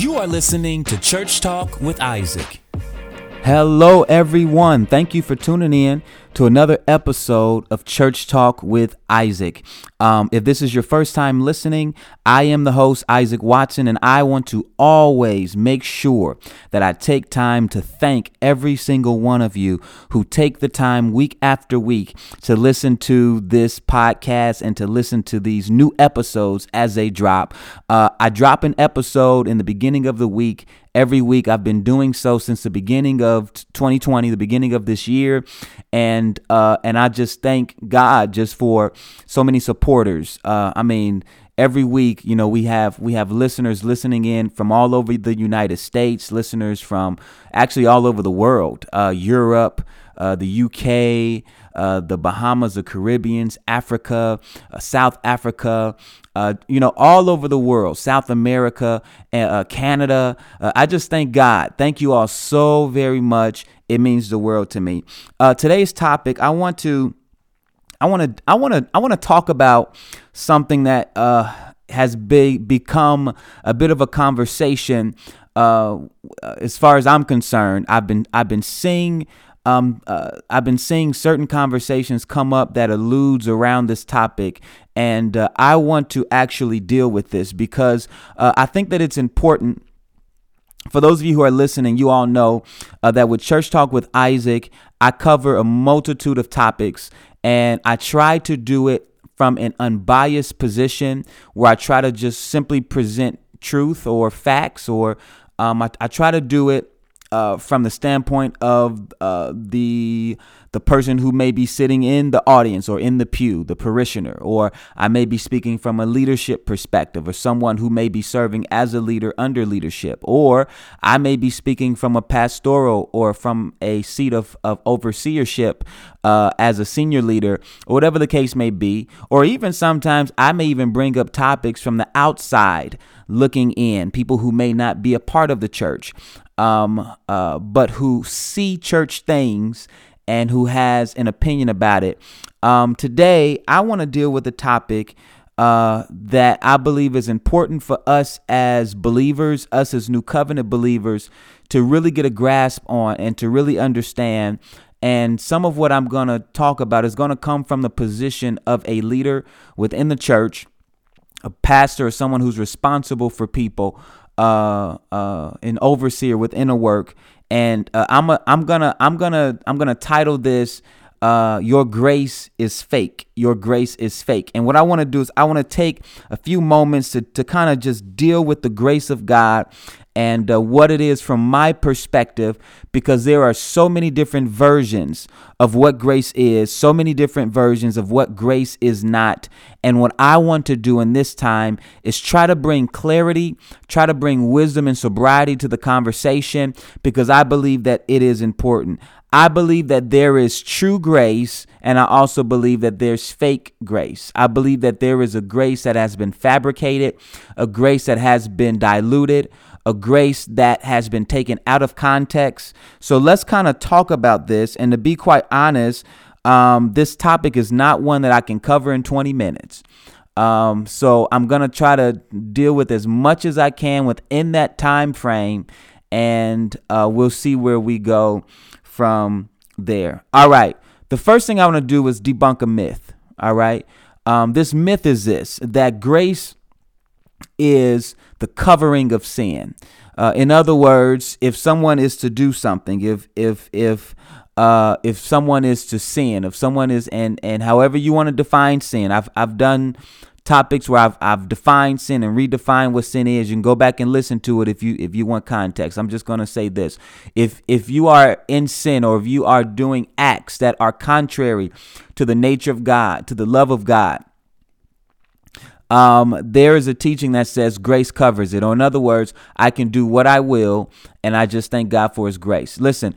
You are listening to Church Talk with Isaac. Hello, everyone. Thank you for tuning in to another episode of Church Talk with Isaac. Um, if this is your first time listening, I am the host, Isaac Watson, and I want to always make sure that I take time to thank every single one of you who take the time week after week to listen to this podcast and to listen to these new episodes as they drop. Uh, I drop an episode in the beginning of the week every week. I've been doing so since the beginning of 2020, the beginning of this year, and uh, and I just thank God just for so many supporters. Uh, I mean, every week, you know, we have we have listeners listening in from all over the United States, listeners from actually all over the world, uh, Europe, uh, the UK uh, the Bahamas, the Caribbeans, Africa, uh, South Africa, uh, you know, all over the world, South America, uh, Canada. I just thank God. Thank you all so very much. It means the world to me. Uh, today's topic, I want to, I want to, I want to, I want to talk about something that has be, become a bit of a conversation. as far as I'm concerned, I've been, I've been seeing um, uh, I've been seeing certain conversations come up that alludes around this topic, and uh, I want to actually deal with this because uh, I think that it's important. For those of you who are listening, you all know uh, that with Church Talk with Isaac, I cover a multitude of topics, and I try to do it from an unbiased position where I try to just simply present truth or facts, or um, I, I try to do it uh, from the standpoint of uh, the the person who may be sitting in the audience or in the pew, the parishioner, or I may be speaking from a leadership perspective, or someone who may be serving as a leader under leadership, or I may be speaking from a pastoral or from a seat of, of overseership uh, as a senior leader, or whatever the case may be, or even sometimes I may even bring up topics from the outside looking in, people who may not be a part of the church um, uh, but who see church things and who has an opinion about it. Um, today, I want to deal with a topic uh, that I believe is important for us as believers, us as New Covenant believers, to really get a grasp on and to really understand. And some of what I'm going to talk about is going to come from the position of a leader within the church, a pastor, or someone who's responsible for people uh, uh, an overseer with inner work, and uh, I'm a, I'm gonna I'm gonna I'm gonna title this uh, "Your Grace is Fake." Your grace is fake, and what I want to do is I want to take a few moments to to kind of just deal with the grace of God and uh, what it is from my perspective because there are so many different versions of what grace is, so many different versions of what grace is not. And what I want to do in this time is try to bring clarity, try to bring wisdom and sobriety to the conversation because I believe that it is important. I believe that there is true grace, and I also believe that there's fake grace. I believe that there is a grace that has been fabricated, a grace that has been diluted, a grace that has been taken out of context. So let's kind of talk about this. And to be quite honest, um, this topic is not one that I can cover in 20 minutes. Um, so I'm gonna try to deal with as much as I can within that time frame, and uh, we'll see where we go from there. All right. The first thing I want to do is debunk a myth. All right. Um, this myth is this that grace is the covering of sin. Uh, in other words, if someone is to do something, if if if uh, if someone is to sin, if someone is and and however you want to define sin, I've I've done topics where I've I've defined sin and redefined what sin is. You can go back and listen to it if you if you want context. I'm just gonna say this: if if you are in sin or if you are doing acts that are contrary to the nature of God, to the love of God, um, there is a teaching that says grace covers it. Or, in other words, I can do what I will, and I just thank God for His grace. Listen,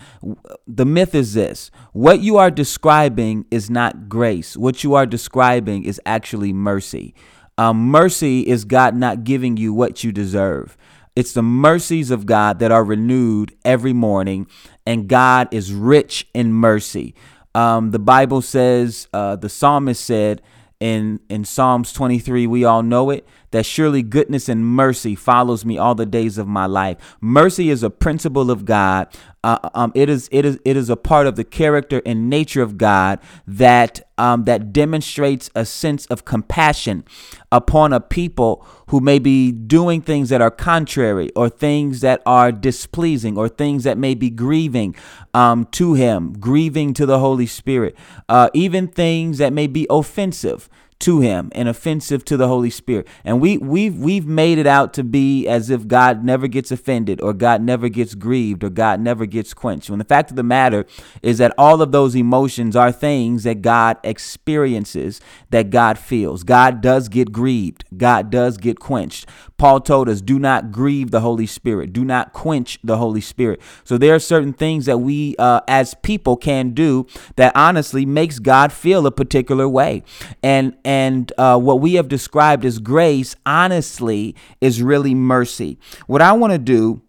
the myth is this what you are describing is not grace, what you are describing is actually mercy. Um, mercy is God not giving you what you deserve. It's the mercies of God that are renewed every morning, and God is rich in mercy. Um, the Bible says, uh, the psalmist said, in in Psalms 23, we all know it that surely goodness and mercy follows me all the days of my life. Mercy is a principle of God. Uh, um, it is it is it is a part of the character and nature of God that um, that demonstrates a sense of compassion upon a people who may be doing things that are contrary or things that are displeasing or things that may be grieving um, to Him, grieving to the Holy Spirit, uh, even things that may be offensive to him and offensive to the Holy Spirit. And we we've we've made it out to be as if God never gets offended or God never gets grieved or God never gets quenched. When the fact of the matter is that all of those emotions are things that God experiences, that God feels. God does get grieved. God does get quenched. Paul told us, do not grieve the Holy Spirit. Do not quench the Holy Spirit. So there are certain things that we uh, as people can do that honestly makes God feel a particular way. And and uh, what we have described as grace, honestly, is really mercy. What I want to do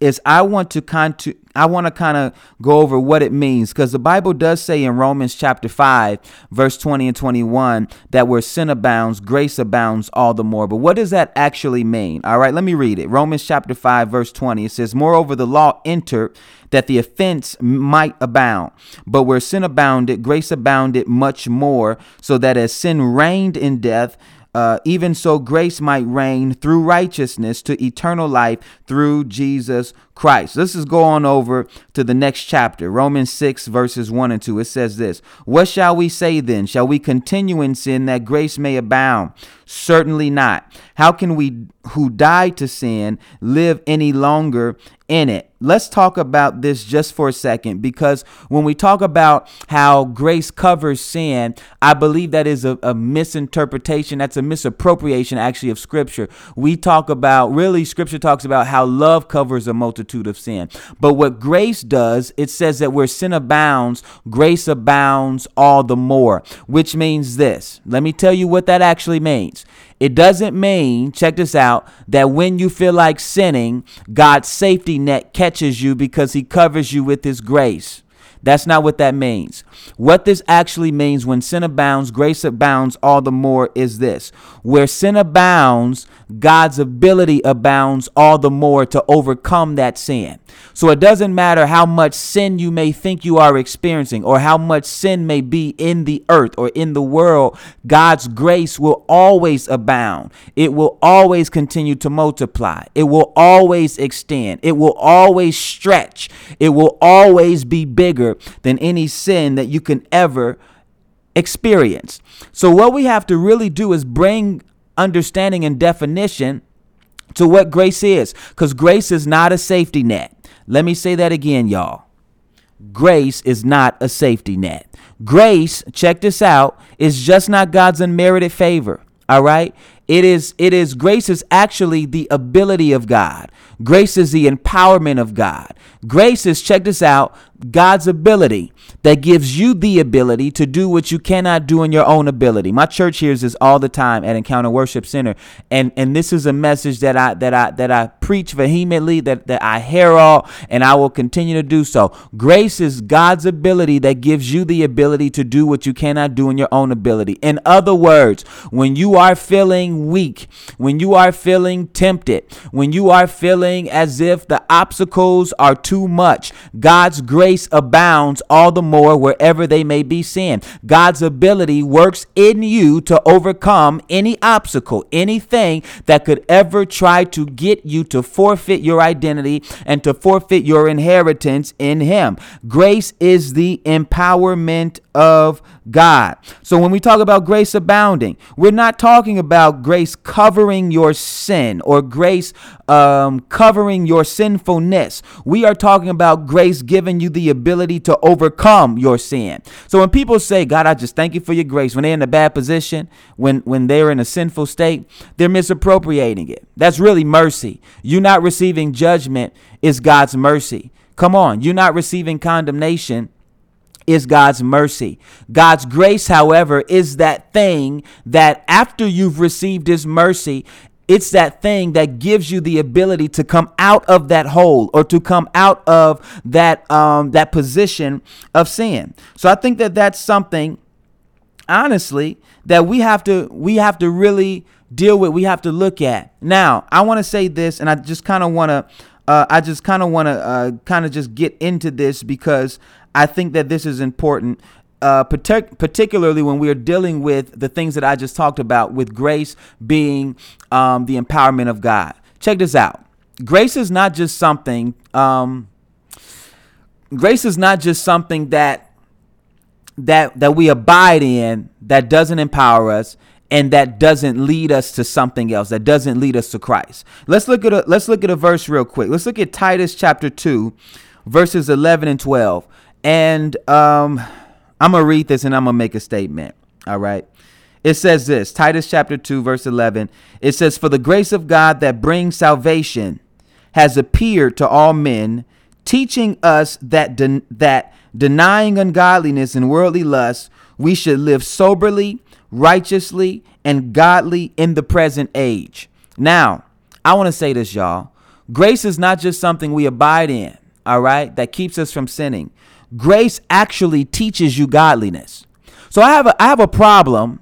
is I want to kind to I want to kind of go over what it means because the Bible does say in Romans chapter 5 verse 20 and 21 that where sin abounds grace abounds all the more. But what does that actually mean? All right, let me read it. Romans chapter 5 verse 20 it says moreover the law entered that the offense might abound. But where sin abounded grace abounded much more so that as sin reigned in death uh, even so grace might reign through righteousness to eternal life through Jesus Christ. Let's just go on over to the next chapter, Romans 6, verses 1 and 2. It says this What shall we say then? Shall we continue in sin that grace may abound? Certainly not. How can we who died to sin live any longer in it? Let's talk about this just for a second because when we talk about how grace covers sin, I believe that is a, a misinterpretation. That's a misappropriation, actually, of Scripture. We talk about, really, Scripture talks about how love covers a multitude of sin. But what grace does, it says that where sin abounds, grace abounds all the more, which means this. Let me tell you what that actually means. It doesn't mean, check this out, that when you feel like sinning, God's safety net catches you because he covers you with his grace. That's not what that means. What this actually means when sin abounds, grace abounds all the more is this. Where sin abounds, God's ability abounds all the more to overcome that sin. So it doesn't matter how much sin you may think you are experiencing or how much sin may be in the earth or in the world, God's grace will always abound. It will always continue to multiply. It will always extend. It will always stretch. It will always be bigger than any sin that you can ever experience. So, what we have to really do is bring understanding and definition to what grace is because grace is not a safety net. Let me say that again, y'all. Grace is not a safety net. Grace, check this out, is just not God's unmerited favor. All right? It is it is grace is actually the ability of God. Grace is the empowerment of God. Grace is check this out, God's ability that gives you the ability to do what you cannot do in your own ability. My church hears this all the time at Encounter Worship Center, and and this is a message that I that I that I preach vehemently, that that I herald, and I will continue to do so. Grace is God's ability that gives you the ability to do what you cannot do in your own ability. In other words, when you are feeling weak, when you are feeling tempted, when you are feeling as if the obstacles are too much, God's grace grace abounds all the more wherever they may be sin. God's ability works in you to overcome any obstacle, anything that could ever try to get you to forfeit your identity and to forfeit your inheritance in Him. Grace is the empowerment of God. So when we talk about grace abounding, we're not talking about grace covering your sin or grace um, covering your sinfulness. We are talking about grace giving you the ability to overcome your sin. So when people say, God, I just thank you for your grace, when they're in a bad position, when, when they're in a sinful state, they're misappropriating it. That's really mercy. You're not receiving judgment is God's mercy. Come on, you're not receiving condemnation is God's mercy. God's grace, however, is that thing that after you've received His mercy, it's that thing that gives you the ability to come out of that hole or to come out of that um, that position of sin. So I think that that's something honestly that we have to we have to really deal with we have to look at now i want to say this and i just kind of want to uh, i just kind of want to uh, kind of just get into this because i think that this is important uh, partic- particularly when we are dealing with the things that I just talked about, with grace being um, the empowerment of God. Check this out. Grace is not just something. Um, grace is not just something that that that we abide in that doesn't empower us and that doesn't lead us to something else that doesn't lead us to Christ. Let's look at a let's look at a verse real quick. Let's look at Titus chapter 2 verses 11 and 12. And um I'm going to read this and I'm going to make a statement. All right. It says this Titus chapter 2, verse 11. It says, For the grace of God that brings salvation has appeared to all men, teaching us that, that denying ungodliness and worldly lust, we should live soberly, righteously, and godly in the present age. Now, I want to say this, y'all. Grace is not just something we abide in, all right, that keeps us from sinning grace actually teaches you godliness. So I have a, I have a problem,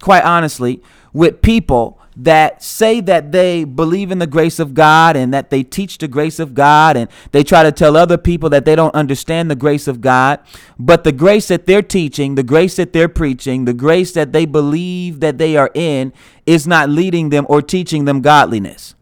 quite honestly, with people that say that they believe in the grace of God and that they teach the grace of God and they try to tell other people that they don't understand the grace of God. But the grace that they're teaching, the grace that they're preaching, the grace that they believe that they are in is not leading them or teaching them godliness.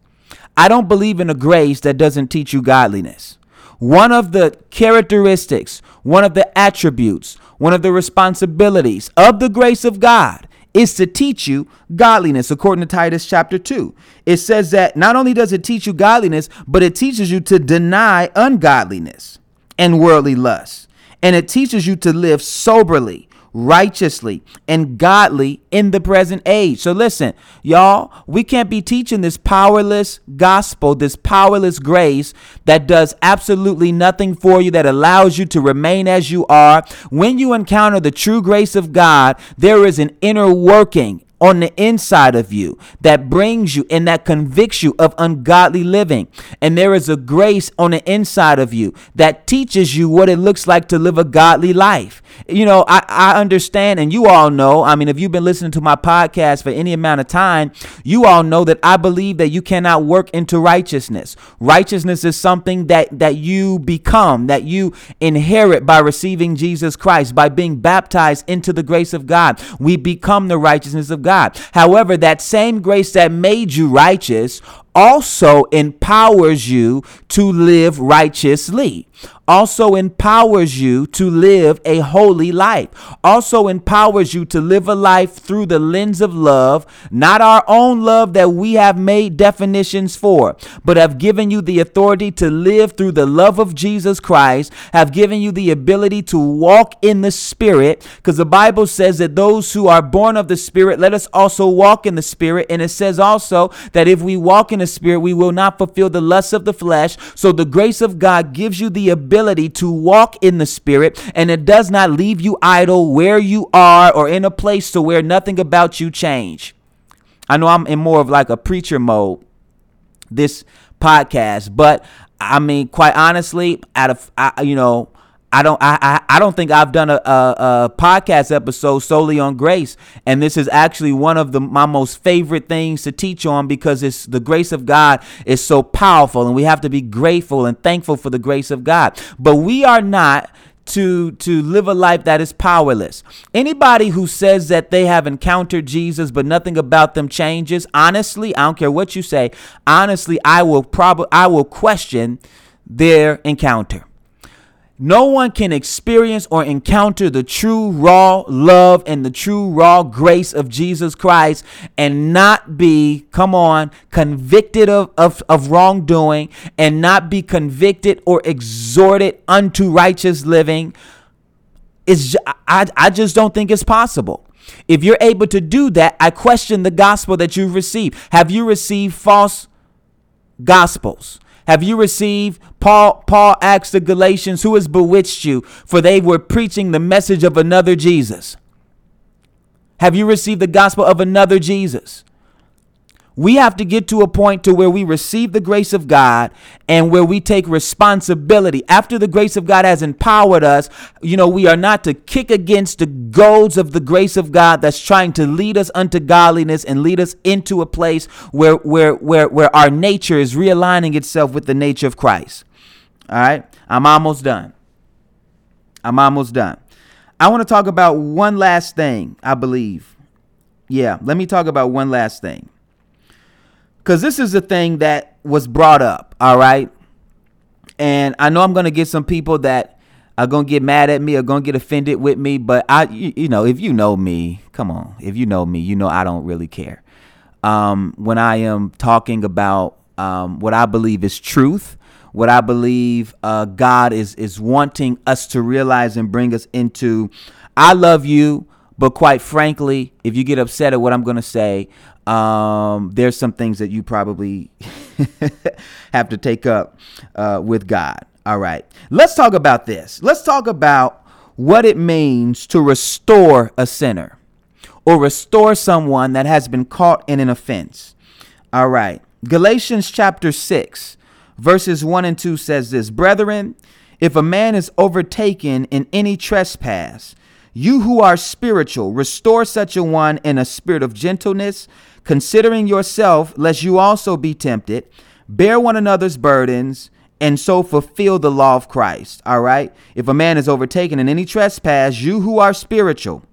I don't believe in a grace that doesn't teach you godliness. One of the characteristics, one of the attributes, one of the responsibilities of the grace of God is to teach you godliness, according to Titus chapter 2. It says that not only does it teach you godliness, but it teaches you to deny ungodliness and worldly lust. And it teaches you to live soberly, righteously and godly in the present age. So listen, y'all, we can't be teaching this powerless gospel, this powerless grace that does absolutely nothing for you, that allows you to remain as you are. When you encounter the true grace of God, there is an inner working on the inside of you that brings you and that convicts you of ungodly living. And there is a grace on the inside of you that teaches you what it looks like to live a godly life. You know, I, I understand, and you all know. I mean, if you've been listening to my podcast for any amount of time, you all know that I believe that you cannot work into righteousness. Righteousness is something that, that you become, that you inherit by receiving Jesus Christ, by being baptized into the grace of God. We become the righteousness of God. God. However, that same grace that made you righteous also empowers you to live righteously also empowers you to live a holy life, also empowers you to live a life through the lens of love, not our own love that we have made definitions for, but have given you the authority to live through the love of Jesus Christ, have given you the ability to walk in the Spirit, because the Bible says that those who are born of the Spirit, let us also walk in the Spirit. And it says also that if we walk in the Spirit, we will not fulfill the lusts of the flesh. So the grace of God gives you the ability to walk in the spirit and it does not leave you idle where you are or in a place to where nothing about you change. I know I'm in more of like a preacher mode this podcast, but I mean, quite honestly, out of I, you know, I don't I, I, I don't think I've done a, a, a, podcast episode solely on grace. And this is actually one of the my most favorite things to teach on because it's the grace of God is so powerful and we have to be grateful and thankful for the grace of God. But we are not to to live a life that is powerless. Anybody who says that they have encountered Jesus but nothing about them changes, honestly, I don't care what you say, honestly, I will probably I will question their encounter. No one can experience or encounter the true raw love and the true raw grace of Jesus Christ and not be, come on, convicted of, of, of wrongdoing and not be convicted or exhorted unto righteous living. Is I, I just don't think it's possible. If you're able to do that, I question the gospel that you've received. Have you received false gospels? Have you received? Paul Paul asked the Galatians, who has bewitched you? For they were preaching the message of another Jesus. Have you received the gospel of another Jesus? We have to get to a point to where we receive the grace of God and where we take responsibility. After the grace of God has empowered us, you know, we are not to kick against the goads of the grace of God that's trying to lead us unto godliness and lead us into a place where where where where our nature is realigning itself with the nature of Christ. All right? I'm almost done. I'm almost done. I want to talk about one last thing, I believe. Yeah, let me talk about one last thing because this is a thing that was brought up, all right? And I know I'm going to get some people that are going to get mad at me or going to get offended with me, but I, you, know, if you know me, come on, if you know me, you know I don't really care. Um, when I am talking about um, what I believe is truth, what I believe uh, God is is wanting us to realize and bring us into. I love you, but quite frankly, if you get upset at what I'm going to say, um, there's some things that you probably have to take up uh, with God. All right. Let's talk about this. Let's talk about what it means to restore a sinner or restore someone that has been caught in an offense. All right. Galatians chapter 6, verses 1 and 2 says this Brethren, if a man is overtaken in any trespass, you who are spiritual, restore such a one in a spirit of gentleness considering yourself, lest you also be tempted, bear one another's burdens, and so fulfill the law of Christ. All right? If a man is overtaken in any trespass, you who are spiritual,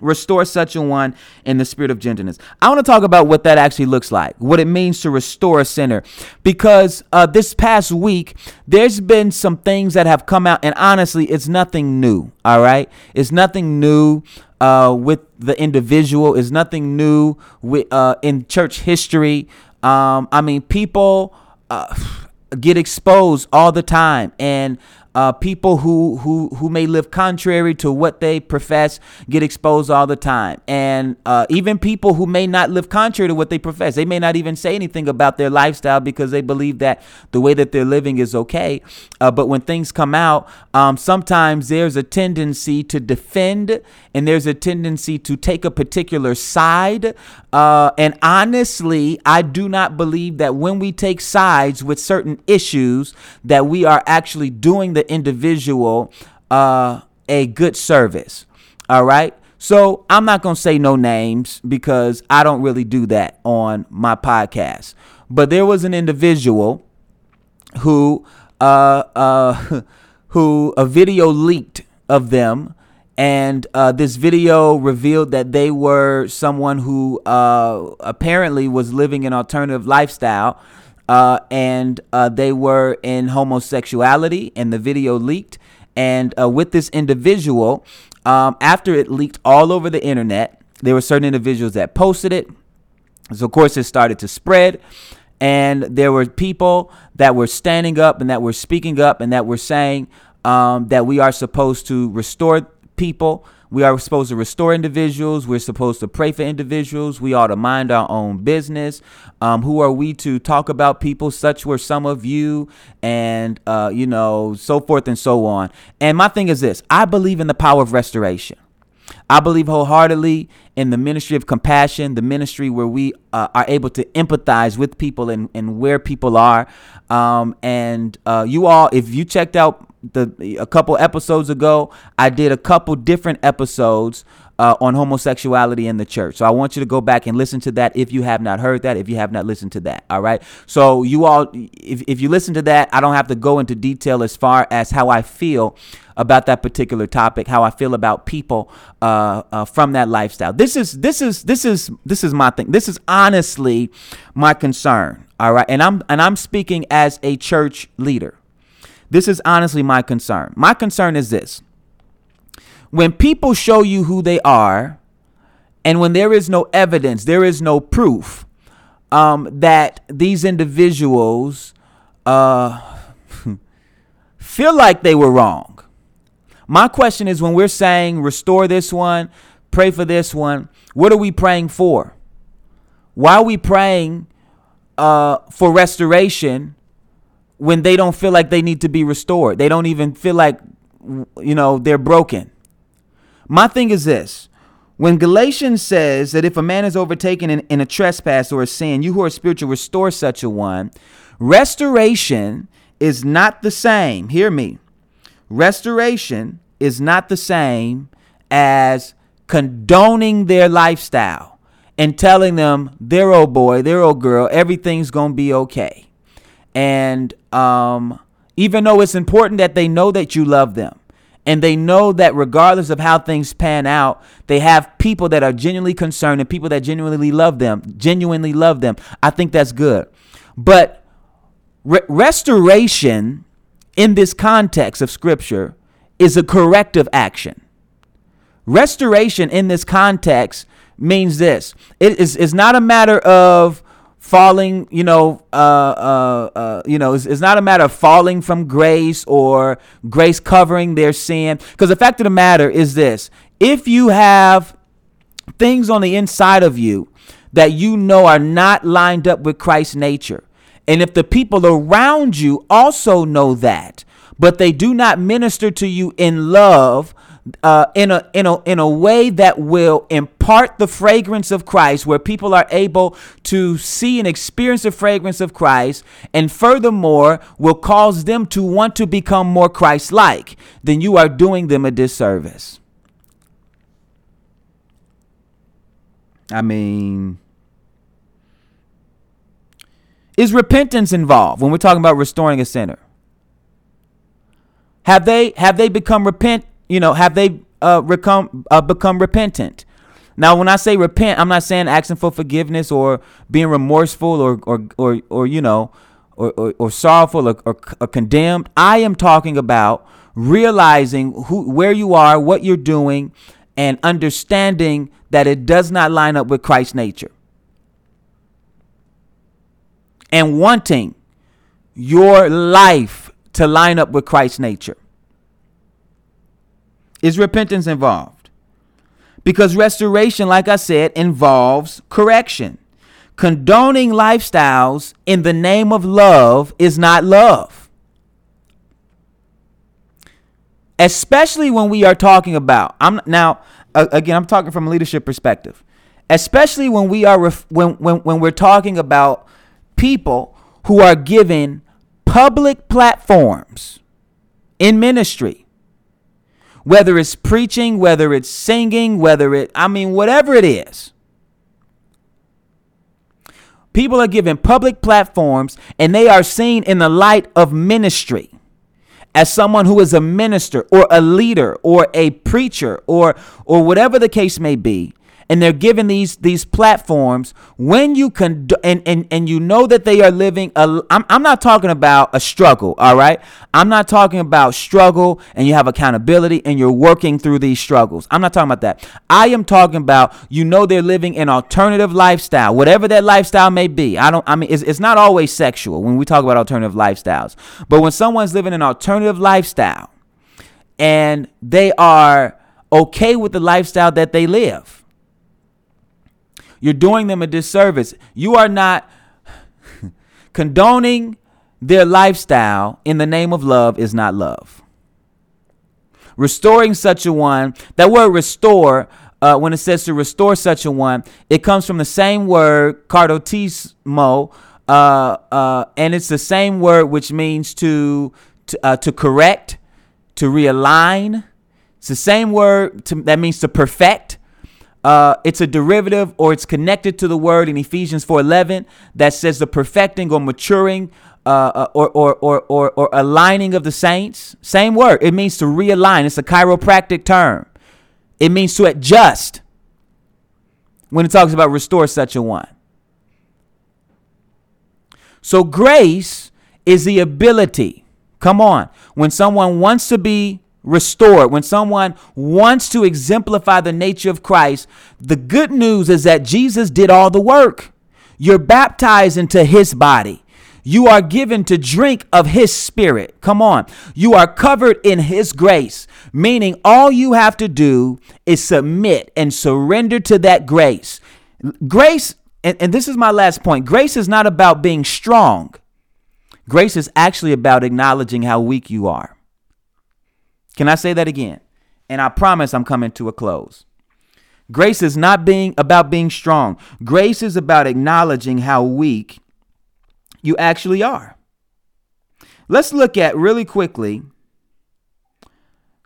restore such a one in the spirit of gentleness. I want to talk about what that actually looks like, what it means to restore a sinner, because uh, this past week there's been some things that have come out, and honestly, it's nothing new. All right, it's nothing new uh, with the individual. Is nothing new with uh, in church history. Um, I mean, people uh, get exposed all the time, and uh, people who, who, who may live contrary to what they profess get exposed all the time. And uh, even people who may not live contrary to what they profess, they may not even say anything about their lifestyle because they believe that the way that they're living is okay. Uh, but when things come out, um, sometimes there's a tendency to defend and there's a tendency to take a particular side. Uh, and honestly, I do not believe that when we take sides with certain issues, that we are actually doing the the individual uh, a good service. All right. So I'm not going to say no names because I don't really do that on my podcast. But there was an individual who uh, uh, who a video leaked of them and uh, this video revealed that they were someone who uh, apparently was living an alternative lifestyle uh, and uh, they were in homosexuality, and the video leaked. And uh, with this individual, um, after it leaked all over the internet, there were certain individuals that posted it. So, of course, it started to spread. And there were people that were standing up and that were speaking up and that were saying um, that we are supposed to restore people we are supposed to restore individuals. We're supposed to pray for individuals. We ought to mind our own business. Um, who are we to talk about people? Such were some of you, and uh, you know, so forth and so on. And my thing is this: I believe in the power of restoration. I believe wholeheartedly in the ministry of compassion, the ministry where we uh, are able to empathize with people and, and where people are. Um, and uh, you all, if you checked out the a couple episodes ago, I did a couple different episodes uh, on homosexuality in the church. So I want you to go back and listen to that if you have not heard that, if you have not listened to that. All right. So you all, if, if you listen to that, I don't have to go into detail as far as how I feel about that particular topic, how I feel about people uh, uh, from that lifestyle. This is this is this is this is my thing. This is honestly my concern. All right, and I'm and I'm speaking as a church leader. This is honestly my concern. My concern is this when people show you who they are, and when there is no evidence, there is no proof um, that these individuals uh, feel like they were wrong. My question is when we're saying restore this one, pray for this one, what are we praying for? Why are we praying uh, for restoration when they don't feel like they need to be restored. They don't even feel like, you know, they're broken. My thing is this When Galatians says that if a man is overtaken in, in a trespass or a sin, you who are spiritual restore such a one, restoration is not the same. Hear me. Restoration is not the same as condoning their lifestyle and telling them their old boy, their old girl, everything's to be okay. And um, even though it's important that they know that you love them, and they know that regardless of how things pan out, they have people that are genuinely concerned and people that genuinely love them, genuinely love them. I think that's good. But re- restoration in this context of scripture is a corrective action. Restoration in this context means this it is, is not a matter of falling, you know, uh, uh, uh, you know, it's, it's, not a matter of falling from grace or grace covering their sin. Because the fact of the matter is this: if you have things on the inside of you that you know are not lined up with Christ's nature, and if the people around you also know that, but they do not minister to you in love uh, in a in a in a way that will impart the fragrance of Christ, where people are able to see and experience the fragrance of Christ, and furthermore will cause them to want to become more Christ-like, then you are doing them a disservice. I mean, is repentance involved when we're talking about restoring a sinner? Have they have they become repent you know, have they uh, become uh, become repentant? Now, when I say repent, I'm not saying asking for forgiveness or being remorseful or or or, or you know, or, or, or sorrowful or, or, or condemned. I am talking about realizing who where you are, what you're doing, and understanding that it does not line up with Christ's nature. And wanting your life to line up with Christ's nature. Is repentance involved? Because restoration, like I said, involves correction. Condoning lifestyles in the name of love is not love. Especially when we are talking about, I'm now again, I'm talking from a leadership perspective. Especially when we are ref, when, when when we're talking about people who are given public platforms in ministry whether it's preaching, whether it's singing, whether it, I mean, whatever it is. People are given public platforms and they are seen in the light of ministry as someone who is a minister or a leader or a preacher or or whatever the case may be and they're given these these platforms when you can and, and and you know that they are living a I'm, I'm not talking about a struggle all right? I'm not talking about struggle and you have accountability and you're working through these struggles. I'm not talking about that. I am talking about you know they're living an alternative lifestyle whatever that lifestyle may be. I don't i mean it's, it's not always sexual when we talk about alternative lifestyles. But when someone's living an alternative lifestyle and they are okay with the lifestyle that they live you're doing them a disservice. You are not condoning their lifestyle in the name of love is not love. Restoring such a one, that word restore, uh, when it says to restore such a one, it comes from the same word, cardotismo, uh, uh, and it's the same word which means to to, uh, to correct, to realign. It's the same word to, that means to perfect uh, it's a derivative or it's connected to the word in Ephesians 4:11 that says the perfecting or maturing uh, uh, or, or, or, or, or aligning of the saints. Same word. It means to realign. It's a chiropractic term. It means to adjust when it talks about restore such a one. So grace is the ability. Come on. When someone wants to be restored, when someone wants to exemplify the nature of Christ, the good news is that Jesus did all the work. You're baptized into his body. You are given to drink of his spirit. Come on. You are covered in his grace, meaning all you have to do is submit and surrender to that grace. Grace, and, and this is my last point grace is not about being strong, grace is actually about acknowledging how weak you are. Can I say that again? And I promise I'm coming to a close. Grace is not being about being strong. Grace is about acknowledging how weak you actually are. Let's look at really quickly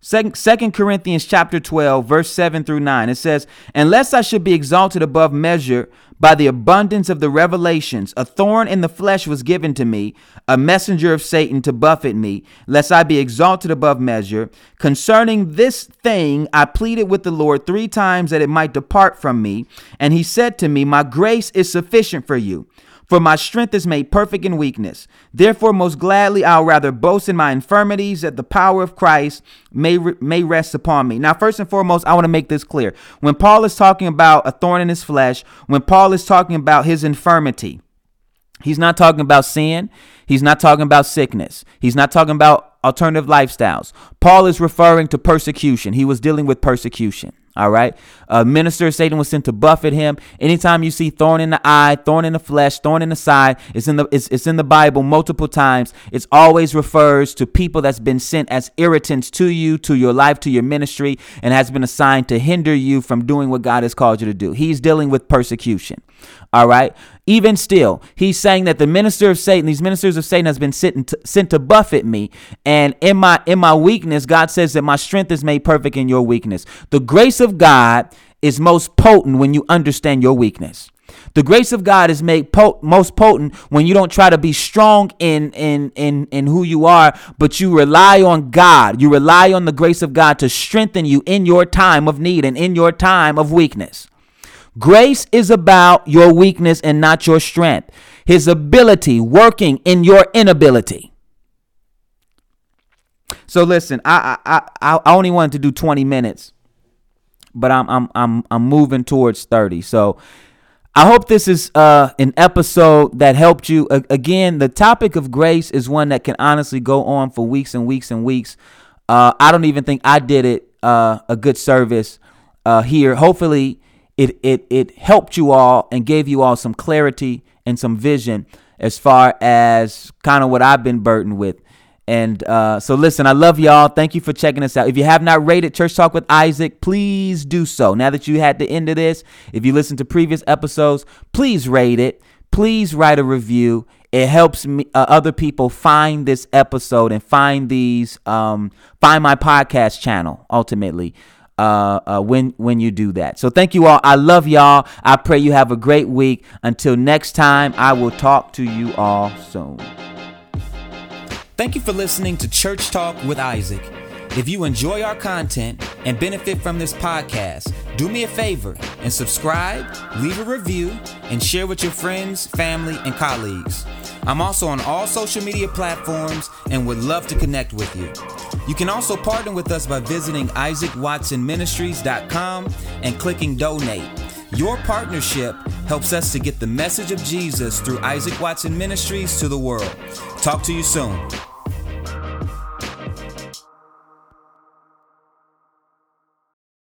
Second Corinthians chapter 12, verse 7 through 9. It says, Unless I should be exalted above measure by the abundance of the revelations, a thorn in the flesh was given to me, a messenger of Satan to buffet me, lest I be exalted above measure. Concerning this thing, I pleaded with the Lord three times that it might depart from me. And he said to me, My grace is sufficient for you for my strength is made perfect in weakness. Therefore, most gladly, I'll rather boast in my infirmities that the power of Christ may, may rest upon me. Now, first and foremost, I want to make this clear. When Paul is talking about a thorn in his flesh, when Paul is talking about his infirmity, he's not talking about sin. He's not talking about sickness. He's not talking about alternative lifestyles. Paul is referring to persecution. He was dealing with persecution. All right. A minister Satan was sent to buffet him. Anytime you see thorn in the eye, thorn in the flesh, thorn in the side, it's in the it's, it's in the Bible multiple times. It always refers to people that's been sent as irritants to you, to your life, to your ministry, and has been assigned to hinder you from doing what God has called you to do. He's dealing with persecution. All right. Even still, he's saying that the minister of Satan, these ministers of Satan, has been sent to, sent to buffet me, and in my in my weakness, God says that my strength is made perfect in your weakness. The grace of God is most potent when you understand your weakness. The grace of God is made most potent when you don't try to be strong in, in in in who you are, but you rely on God. You rely on the grace of God to strengthen you in your time of need and in your time of weakness. Grace is about your weakness and not your strength. His ability working in your inability. So listen, I I I, I only wanted to do 20 minutes, but I'm I'm I'm I'm moving towards 30. So I hope this is uh, an episode that helped you. A- again, the topic of grace is one that can honestly go on for weeks and weeks and weeks. Uh, I don't even think I did it uh, a good service uh, here. Hopefully, it it it helped you all and gave you all some clarity and some vision as far as kind of what I've been burdened with. And uh, so, listen, I love y'all. Thank you for checking us out. If you have not rated Church Talk with Isaac, please do so. Now that you had the end of this, if you listen to previous episodes, please rate it. Please write a review. It helps me, uh, other people find this episode and find these, um, find my podcast channel ultimately uh, uh, when when you do that. So thank you all. I love y'all. I pray you have a great week. Until next time, I will talk to you all soon. Thank you for listening to Church Talk with Isaac. If you enjoy our content and benefit from this podcast, do me a favor and subscribe, leave a review, and share with your friends, family, and colleagues. I'm also on all social media platforms and would love to connect with you. You can also partner with us by visiting isaacwatsonministries.com and clicking donate. Your partnership helps us to get the message of Jesus through Isaac Watson Ministries to the world. Talk to you soon.